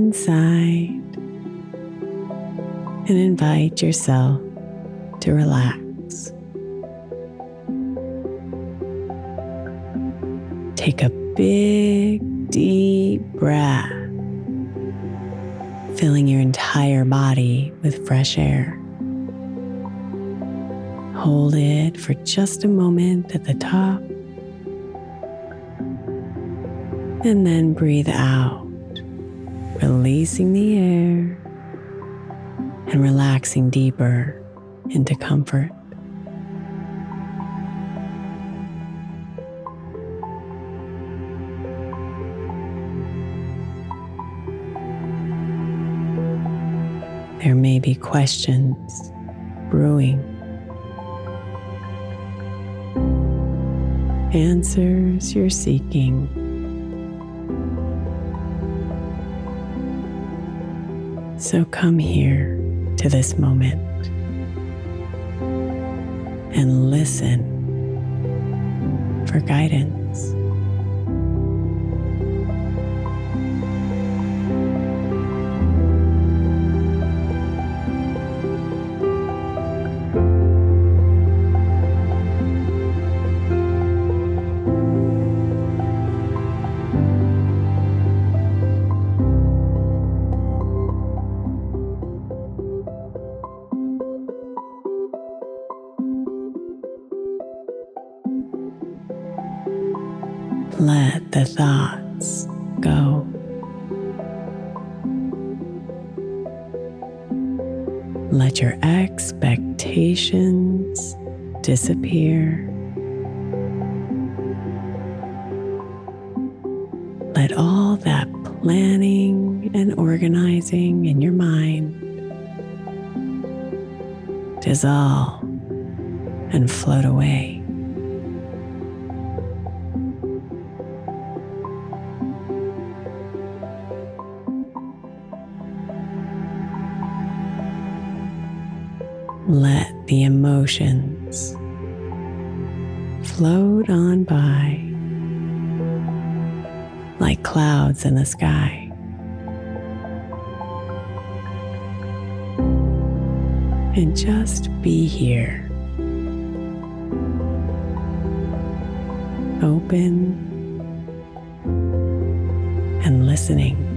Inside and invite yourself to relax. Take a big, deep breath, filling your entire body with fresh air. Hold it for just a moment at the top, and then breathe out releasing the air and relaxing deeper into comfort. There may be questions brewing, answers you're seeking. So come here to this moment and listen for guidance. Let the thoughts go. Let your expectations disappear. Let all that planning and organizing in your mind dissolve and float away. Emotions float on by like clouds in the sky. And just be here. Open and listening.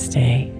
Namaste.